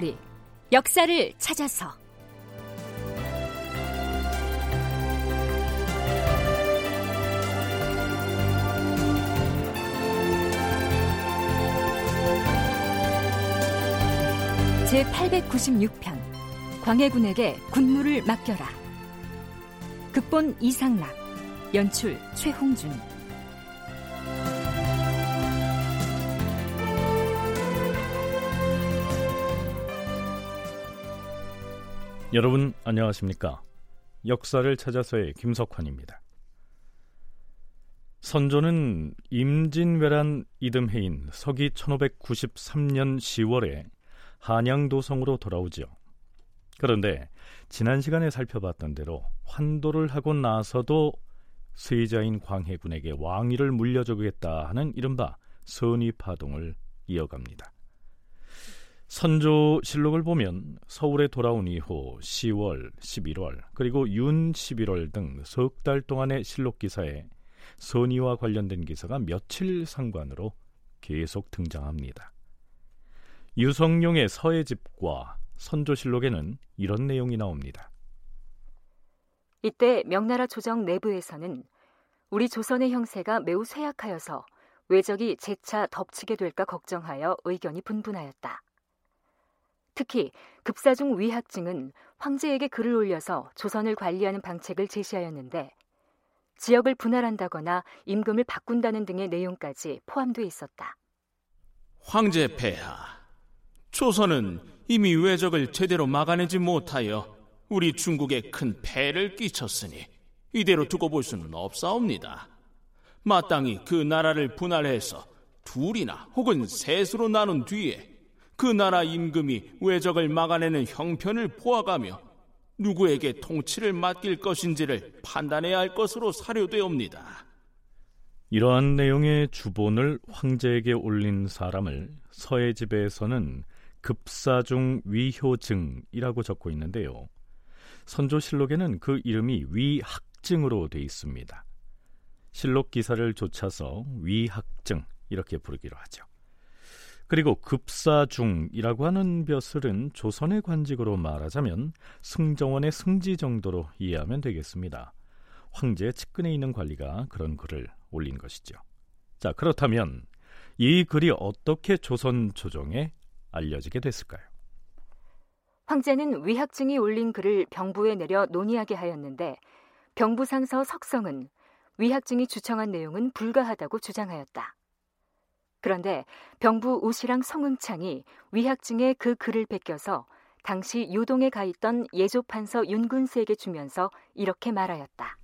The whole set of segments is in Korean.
다큐멘터리 역사를 찾아서. 제 896편 광해군에게 군무를 맡겨라. 극본 이상락 연출 최홍준 여러분 안녕하십니까? 역사를 찾아서의 김석환입니다. 선조는 임진왜란 이듬해인 서기 1593년 10월에 한양도성으로 돌아오지요. 그런데 지난 시간에 살펴봤던 대로 환도를 하고 나서도 세자인 광해군에게 왕위를 물려주겠다 하는 이른바 선의파동을 이어갑니다. 선조실록을 보면 서울에 돌아온 이후 10월, 11월, 그리고 윤 11월 등 석 달 동안의 실록 기사에 선의와 관련된 기사가 며칠 상관으로 계속 등장합니다. 유성룡의 서해 집과 선조실록에는 이런 내용이 나옵니다. 이때 명나라 조정 내부에서는 우리 조선의 형세가 매우 쇠약하여서 외적이 재차 덮치게 될까 걱정하여 의견이 분분하였다. 특히 급사중 위학증은 황제에게 글을 올려서 조선을 관리하는 방책을 제시하였는데 지역을 분할한다거나 임금을 바꾼다는 등의 내용까지 포함되어 있었다. 황제 폐하, 조선은 이미 외적을 제대로 막아내지 못하여 우리 중국에 큰 폐를 끼쳤으니 이대로 두고 볼 수는 없사옵니다. 마땅히 그 나라를 분할해서 둘이나 혹은 셋으로 나눈 뒤에 그 나라 임금이 외적을 막아내는 형편을 보아가며 누구에게 통치를 맡길 것인지를 판단해야 할 것으로 사료되옵니다. 이러한 내용의 주본을 황제에게 올린 사람을 서해 집에서는 급사중 위효증이라고 적고 있는데요. 선조실록에는 그 이름이 위학증으로 되어 있습니다. 실록 기사를 좇아서 위학증 이렇게 부르기로 하죠. 그리고 급사중이라고 하는 벼슬은 조선의 관직으로 말하자면 승정원의 승지 정도로 이해하면 되겠습니다. 황제 측근에 있는 관리가 그런 글을 올린 것이죠. 자, 그렇다면 이 글이 어떻게 조선 조정에 알려지게 됐을까요? 황제는 위학증이 올린 글을 병부에 내려 논의하게 하였는데 병부 상서 석성은 위학증이 주청한 내용은 불가하다고 주장하였다. 그런데 병부 우시랑 성응창이 위학증에 그 글을 베껴서 당시 요동에 가 있던 예조판서 윤군수에게 주면서 이렇게 말하였다.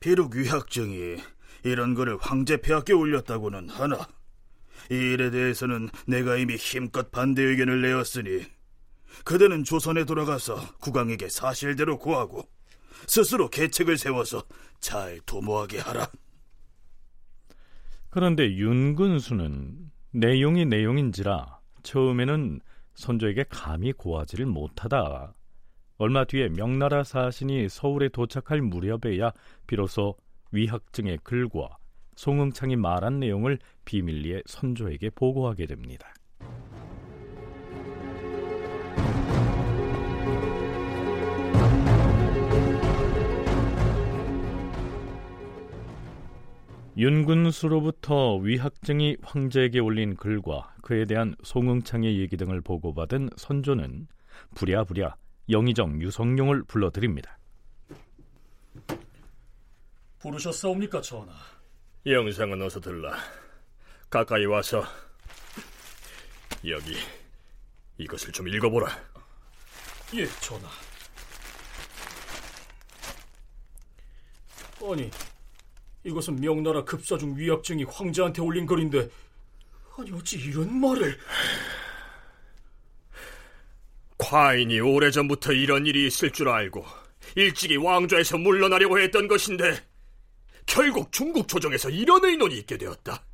비록 위학증이 이런 글을 황제 폐하께 올렸다고는 하나 이 일에 대해서는 내가 이미 힘껏 반대 의견을 내었으니 그대는 조선에 돌아가서 국왕에게 사실대로 고하고 스스로 계책을 세워서 잘 도모하게 하라. 그런데 윤근수는 내용이 내용인지라 처음에는 선조에게 감히 고하지를 못하다. 얼마 뒤에 명나라 사신이 서울에 도착할 무렵에야 비로소 위학증의 글과 송응창이 말한 내용을 비밀리에 선조에게 보고하게 됩니다. 윤군수로부터 위학증이 황제에게 올린 글과 그에 대한 송응창의 얘기 등을 보고받은 선조는 부랴부랴 영의정 유성룡을 불러드립니다. 부르셨사옵니까, 전하? 영상은 어서 들라. 가까이 와서 여기 이것을 좀 읽어보라. 예, 전하. 아니, 이것은 명나라 급사중 위약증이 황제한테 올린 글인데 아니 어찌 이런 말을 과인이 오래전부터 이런 일이 있을 줄 알고 일찍이 왕좌에서 물러나려고 했던 것인데 결국 중국 조정에서 이런 의논이 있게 되었다.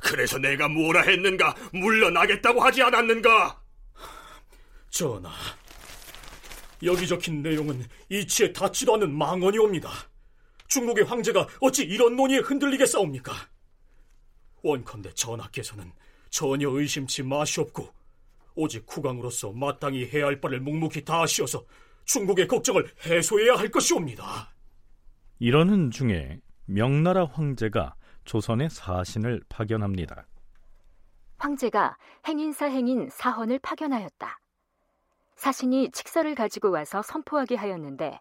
그래서 내가 뭐라 했는가 물러나겠다고 하지 않았는가? 전하, 여기 적힌 내용은 이치에 닿지도 않는 망언이 옵니다. 중국의 황제가 어찌 이런 논의에 흔들리겠사옵니까? 원컨대 전하께서는 전혀 의심치 마시옵고 오직 국왕으로서 마땅히 해야 할 바를 묵묵히 다하시어서 중국의 걱정을 해소해야 할 것이옵니다. 이러는 중에 명나라 황제가 조선의 사신을 파견합니다. 황제가 행인사 행인 사헌을 파견하였다. 사신이 칙서를 가지고 와서 선포하게 하였는데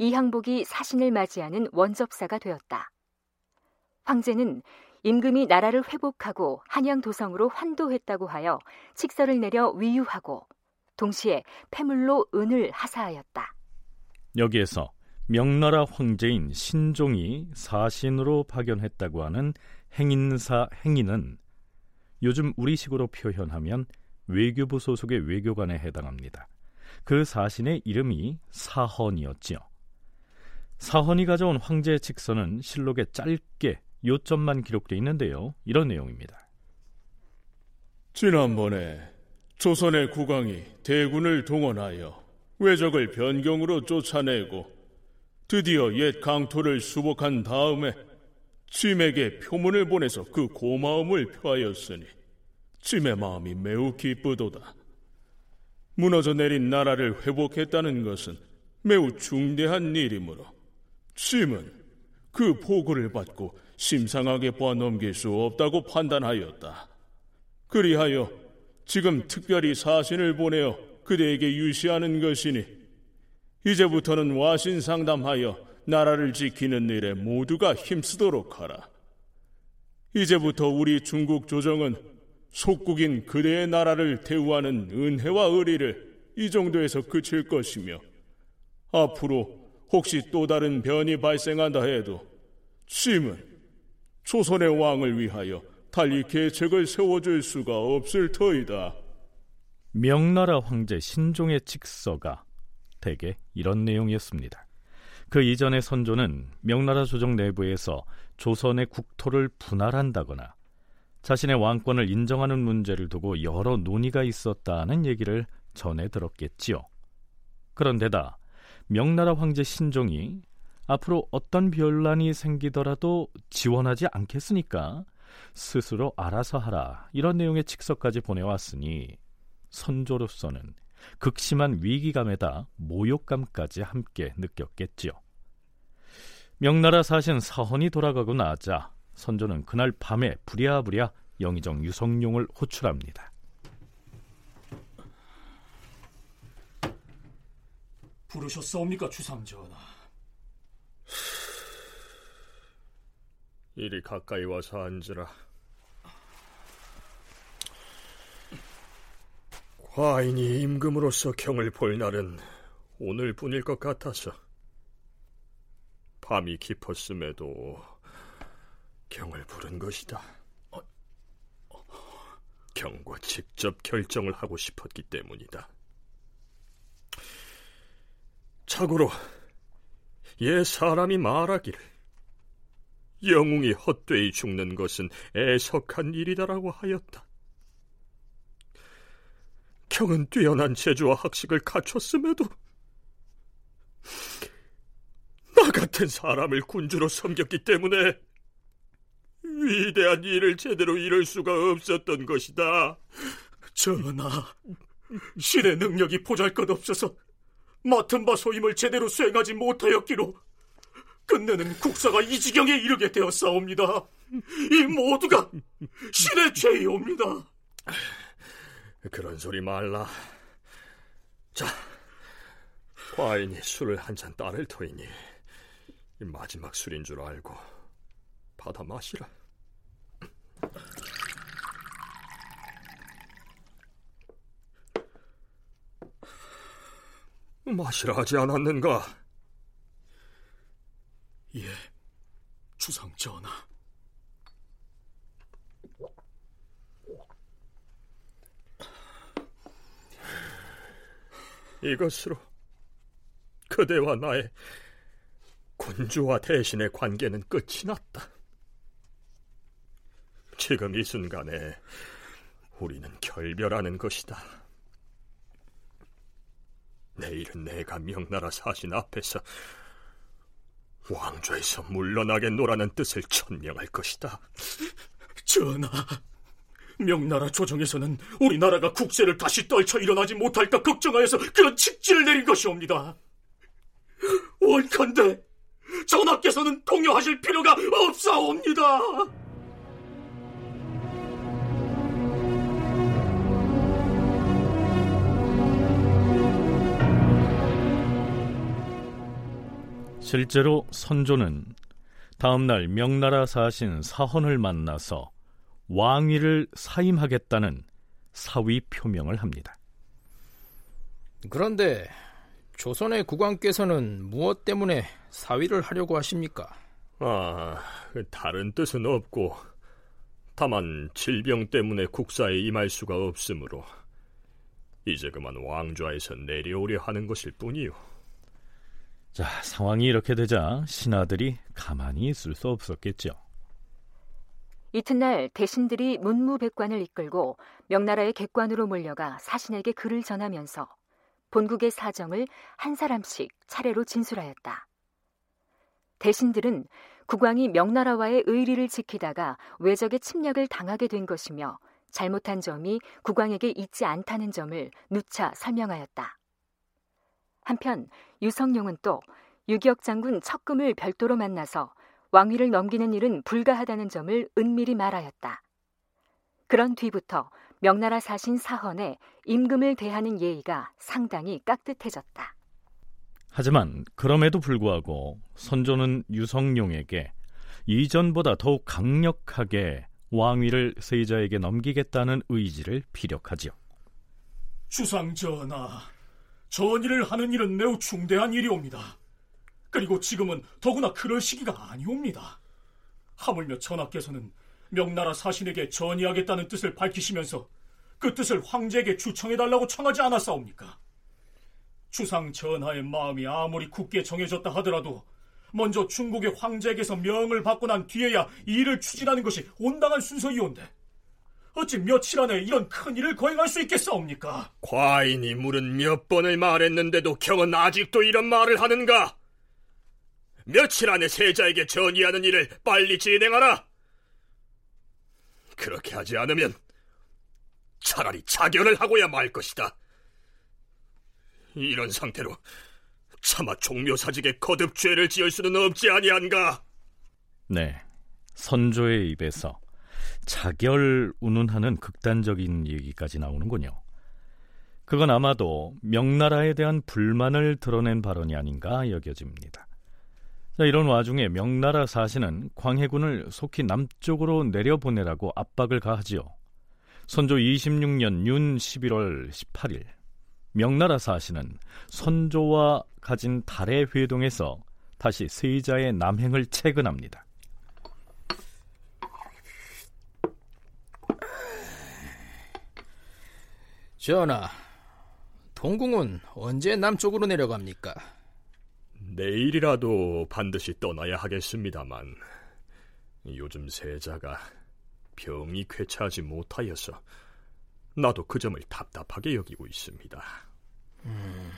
이 항복이 사신을 맞이하는 원접사가 되었다. 황제는 임금이 나라를 회복하고 한양 도성으로 환도했다고 하여 칙서를 내려 위유하고 동시에 폐물로 은을 하사하였다. 여기에서 명나라 황제인 신종이 사신으로 파견했다고 하는 행인사 행인은 요즘 우리식으로 표현하면 외교부 소속의 외교관에 해당합니다. 그 사신의 이름이 사헌이었지요. 사헌이 가져온 황제의 직서는 실록에 짧게 요점만 기록되어 있는데요. 이런 내용입니다. 지난번에 조선의 국왕이 대군을 동원하여 외적을 변경으로 쫓아내고 드디어 옛 강토를 수복한 다음에 짐에게 표문을 보내서 그 고마움을 표하였으니 짐의 마음이 매우 기쁘도다. 무너져 내린 나라를 회복했다는 것은 매우 중대한 일이므로 짐은 그 보고를 받고 심상하게 보아 넘길 수 없다고 판단하였다. 그리하여 지금 특별히 사신을 보내어 그대에게 유시하는 것이니 이제부터는 와신 상담하여 나라를 지키는 일에 모두가 힘쓰도록 하라. 이제부터 우리 중국 조정은 속국인 그대의 나라를 대우하는 은혜와 의리를 이 정도에서 그칠 것이며 앞으로 혹시 또 다른 변이 발생한다 해도 짐은 조선의 왕을 위하여 달리 계책을 세워줄 수가 없을 터이다. 명나라 황제 신종의 직서가 대개 이런 내용이었습니다. 그 이전의 선조는 명나라 조정 내부에서 조선의 국토를 분할한다거나 자신의 왕권을 인정하는 문제를 두고 여러 논의가 있었다는 얘기를 전해 들었겠지요. 그런데다 명나라 황제 신종이 앞으로 어떤 변란이 생기더라도 지원하지 않겠으니까 스스로 알아서 하라 이런 내용의 칙서까지 보내왔으니 선조로서는 극심한 위기감에다 모욕감까지 함께 느꼈겠지요. 명나라 사신 사헌이 돌아가고 나자 선조는 그날 밤에 부랴부랴 영의정 유성룡을 호출합니다. 부르셨사옵니까 주상전하? 이리 가까이 와서 앉으라. 과인이 임금으로서 경을 볼 날은 오늘뿐일 것 같아서 밤이 깊었음에도 경을 부른 것이다. 경과 직접 결정을 하고 싶었기 때문이다. 참고로 옛 사람이 말하기를 영웅이 헛되이 죽는 것은 애석한 일이다라고 하였다. 경은 뛰어난 재주와 학식을 갖췄음에도 나 같은 사람을 군주로 섬겼기 때문에 위대한 일을 제대로 이룰 수가 없었던 것이다. 전하, 신의 능력이 보잘것없어서 맡은 바 소임을 제대로 수행하지 못하였기로 끝내는 국사가 이 지경에 이르게 되었사옵니다. 이 모두가 신의 죄이옵니다. 그런 소리 말라. 자, 과인이 술을 한 잔 따를 터이니 마지막 술인 줄 알고 받아 마시라. 마시라 하지 않았는가? 예, 주상 전하. 이것으로 그대와 나의 군주와 대신의 관계는 끝이 났다. 지금 이 순간에 우리는 결별하는 것이다. 내일은 내가 명나라 사신 앞에서 왕좌에서 물러나겠노라는 뜻을 천명할 것이다. 전하, 명나라 조정에서는 우리나라가 국세를 다시 떨쳐 일어나지 못할까 걱정하여서 그런 직지를 내린 것이옵니다. 원컨대 전하께서는 동요하실 필요가 없사옵니다. 실제로 선조는 다음날 명나라 사신 사헌을 만나서 왕위를 사임하겠다는 사위 표명을 합니다. 그런데 조선의 국왕께서는 무엇 때문에 사위를 하려고 하십니까? 아, 다른 뜻은 없고 다만 질병 때문에 국사에 임할 수가 없으므로 이제 그만 왕좌에서 내려오려 하는 것일 뿐이요. 자, 상황이 이렇게 되자 신하들이 가만히 있을 수 없었겠죠. 이튿날 대신들이 문무백관을 이끌고 명나라의 객관으로 몰려가 사신에게 글을 전하면서 본국의 사정을 한 사람씩 차례로 진술하였다. 대신들은 국왕이 명나라와의 의리를 지키다가 외적의 침략을 당하게 된 것이며 잘못한 점이 국왕에게 있지 않다는 점을 누차 설명하였다. 한편 유성룡은 또 유기역 장군 척금을 별도로 만나서 왕위를 넘기는 일은 불가하다는 점을 은밀히 말하였다. 그런 뒤부터 명나라 사신 사헌에 임금을 대하는 예의가 상당히 깍듯해졌다. 하지만 그럼에도 불구하고 선조는 유성룡에게 이전보다 더욱 강력하게 왕위를 세자에게 넘기겠다는 의지를 피력하지요. 주상 전하, 전의를 하는 일은 매우 중대한 일이옵니다. 그리고 지금은 더구나 그럴 시기가 아니옵니다. 하물며 전하께서는 명나라 사신에게 전의하겠다는 뜻을 밝히시면서 그 뜻을 황제에게 추청해달라고 청하지 않았사옵니까? 주상 전하의 마음이 아무리 굳게 정해졌다 하더라도 먼저 중국의 황제에게서 명을 받고 난 뒤에야 일을 추진하는 것이 온당한 순서이온데 어찌 며칠 안에 이런 큰 일을 거행할 수 있겠사옵니까? 과인이 물은 몇 번을 말했는데도 경은 아직도 이런 말을 하는가? 며칠 안에 세자에게 전의하는 일을 빨리 진행하라. 그렇게 하지 않으면 차라리 자결을 하고야 말 것이다. 이런 상태로 차마 종묘사직에 거듭 죄를 지을 수는 없지 아니한가? 네, 선조의 입에서 자결 운운하는 극단적인 얘기까지 나오는군요. 그건 아마도 명나라에 대한 불만을 드러낸 발언이 아닌가 여겨집니다. 자, 이런 와중에 명나라 사신은 광해군을 속히 남쪽으로 내려보내라고 압박을 가하지요. 선조 26년 윤 11월 18일 명나라 사신은 선조와 가진 달의 회동에서 다시 세자의 남행을 체근합니다. 전하, 동궁은 언제 남쪽으로 내려갑니까? 내일이라도 반드시 떠나야 하겠습니다만 요즘 세자가 병이 쾌차하지 못하여서 나도 그 점을 답답하게 여기고 있습니다. 음...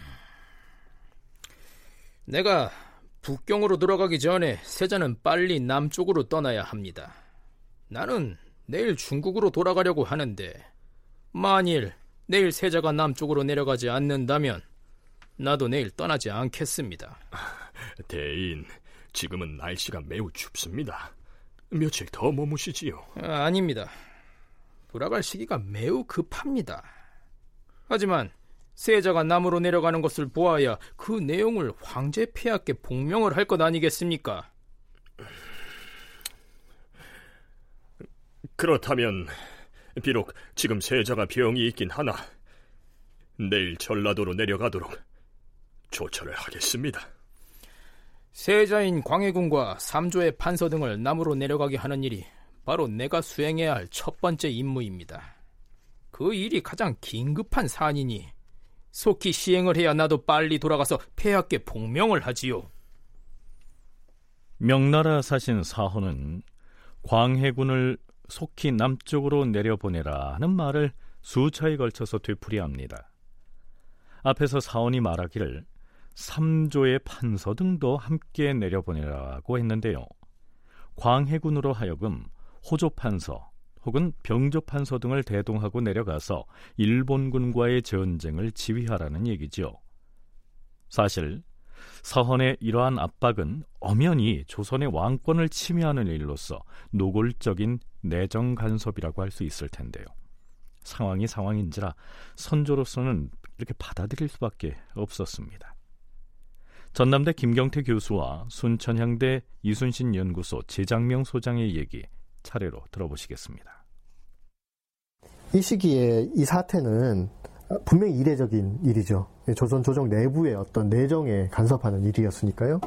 내가 북경으로 들어가기 전에 세자는 빨리 남쪽으로 떠나야 합니다. 나는 내일 중국으로 돌아가려고 하는데 만일 내일 세자가 남쪽으로 내려가지 않는다면 나도 내일 떠나지 않겠습니다. 대인, 지금은 날씨가 매우 춥습니다. 며칠 더 머무시지요. 아, 아닙니다. 돌아갈 시기가 매우 급합니다. 하지만 세자가 남으로 내려가는 것을 보아야 그 내용을 황제 폐하께 복명을 할 것 아니겠습니까? 그렇다면 비록 지금 세자가 병이 있긴 하나 내일 전라도로 내려가도록 조처를 하겠습니다. 세자인 광해군과 삼조의 판서 등을 남으로 내려가게 하는 일이 바로 내가 수행해야 할 첫 번째 임무입니다. 그 일이 가장 긴급한 사안이니 속히 시행을 해야 나도 빨리 돌아가서 폐하께 복명을 하지요. 명나라 사신 사헌은 광해군을 속히 남쪽으로 내려보내라 하는 말을 수차에 걸쳐서 되풀이합니다. 앞에서 사원이 말하기를 삼조의 판서 등도 함께 내려보내라고 했는데요. 광해군으로 하여금 호조 판서 혹은 병조판서 등을 대동하고 내려가서 일본군과의 전쟁을 지휘하라는 얘기죠. 사실 서헌의 이러한 압박은 엄연히 조선의 왕권을 침해하는 일로서 노골적인 내정 간섭이라고 할 수 있을 텐데요. 상황이 상황인지라 선조로서는 이렇게 받아들일 수밖에 없었습니다. 전남대 김경태 교수와 순천향대 이순신 연구소 재장명 소장의 얘기 차례로 들어보시겠습니다. 이 시기에 이 사태는 분명히 이례적인 일이죠. 조선 조정 내부의 어떤 내정에 간섭하는 일이었으니까요.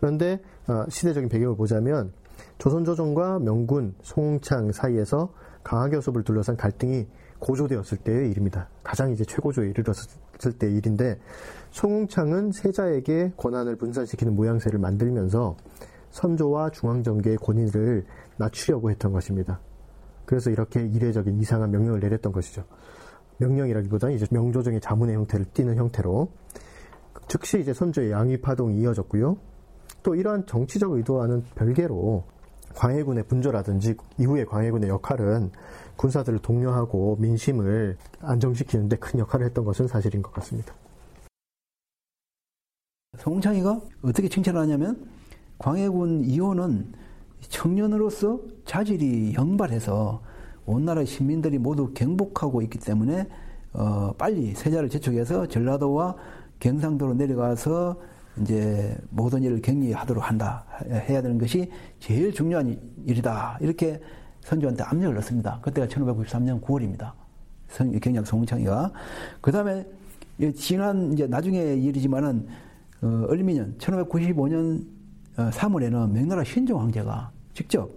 그런데 어, 시대적인 배경을 보자면 조선 조정과 명군 송창 사이에서 강하교섭을 둘러싼 갈등이 고조되었을 때의 일입니다. 가장 이제 최고조에 이르렀을 때의 일인데 송웅창은 세자에게 권한을 분산시키는 모양새를 만들면서 선조와 중앙정계의 권위를 낮추려고 했던 것입니다. 그래서 이렇게 이례적인 이상한 명령을 내렸던 것이죠. 명령이라기보다는 이제 명조정의 자문의 형태를 띠는 형태로 즉시 이제 선조의 양위 파동이 이어졌고요. 또 이러한 정치적 의도와는 별개로 광해군의 분조라든지 이후의 광해군의 역할은 군사들을 독려하고 민심을 안정시키는데 큰 역할을 했던 것은 사실인 것 같습니다. 송창이가 어떻게 칭찬을 하냐면 광해군 이호는 청년으로서 자질이 영발해서 온 나라 시민들이 모두 경복하고 있기 때문에 어, 빨리 세자를 재촉해서 전라도와 경상도로 내려가서 이제 모든 일을 격리하도록 한다 해야 되는 것이 제일 중요한 일이다 이렇게 선조한테 압력을 넣습니다. 그때가 1593년 9월입니다. 경략 송창이가 그 다음에 지난 이제 나중에 일이지만은 어, 얼미년 1595년 3월에는 어, 명나라 신종 황제가 직접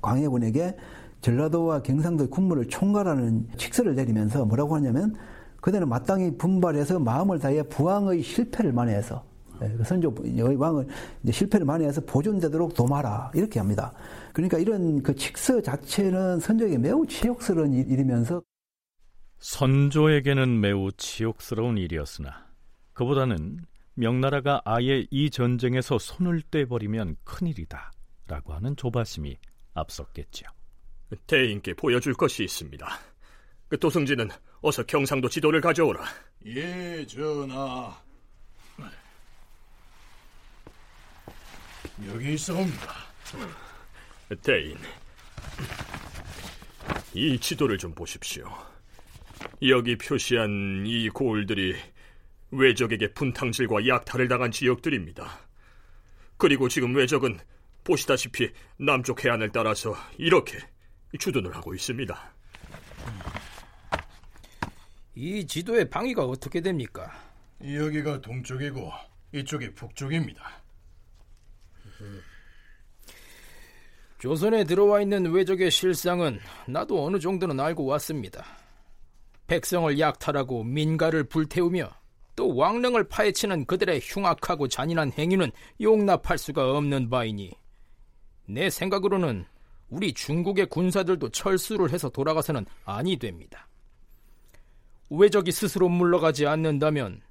광해군에게 전라도와 경상도의 군무를 총괄하는 칙서를 내리면서 뭐라고 하냐면 그대는 마땅히 분발해서 마음을 다해 부왕의 실패를 만회해서 예, 그 선조 왕을 실패를 만회해서 보존되도록 도마라 이렇게 합니다. 그러니까 이런 그 칙서 자체는 선조에게 매우 치욕스러운 일이면서 선조에게는 매우 치욕스러운 일이었으나 그보다는 명나라가 아예 이 전쟁에서 손을 떼버리면 큰일이다 라고 하는 조바심이 앞섰겠죠. 대인께 보여줄 것이 있습니다. 그 도승지는 어서 경상도 지도를 가져오라. 예, 전하. 여기 있어옵니다. 대인, 이 지도를 좀 보십시오. 여기 표시한 이 고을들이 외적에게 분탕질과 약탈을 당한 지역들입니다. 그리고 지금 외적은 보시다시피 남쪽 해안을 따라서 이렇게 주둔을 하고 있습니다. 이 지도의 방위가 어떻게 됩니까? 여기가 동쪽이고 이쪽이 북쪽입니다. 조선에 들어와 있는 외적의 실상은 나도 어느 정도는 알고 왔습니다. 백성을 약탈하고 민가를 불태우며 또 왕릉을 파헤치는 그들의 흉악하고 잔인한 행위는 용납할 수가 없는 바이니 내 생각으로는 우리 중국의 군사들도 철수를 해서 돌아가서는 아니 됩니다. 외적이 스스로 물러가지 않는다면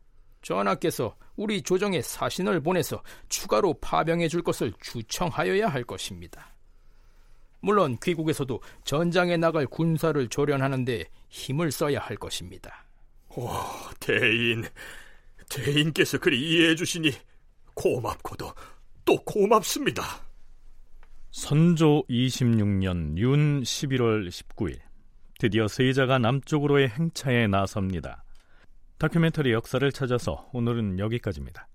전하께서 우리 조정에 사신을 보내서 추가로 파병해 줄 것을 주청하여야 할 것입니다. 물론 귀국에서도 전장에 나갈 군사를 조련하는데 힘을 써야 할 것입니다. 오, 대인, 대인께서 그리 이해해 주시니 고맙고도 또 고맙습니다. 선조 26년 윤 11월 19일 드디어 세자가 남쪽으로의 행차에 나섭니다. 다큐멘터리 역사를 찾아서 오늘은 여기까지입니다.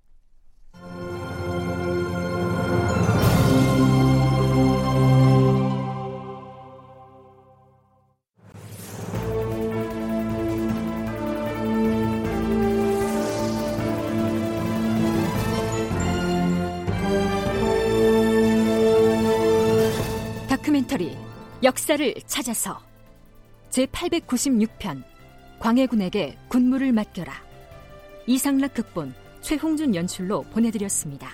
역사를 찾아서 제896편 광해군에게 군무를 맡겨라 이상락 극본 최홍준 연출로 보내드렸습니다.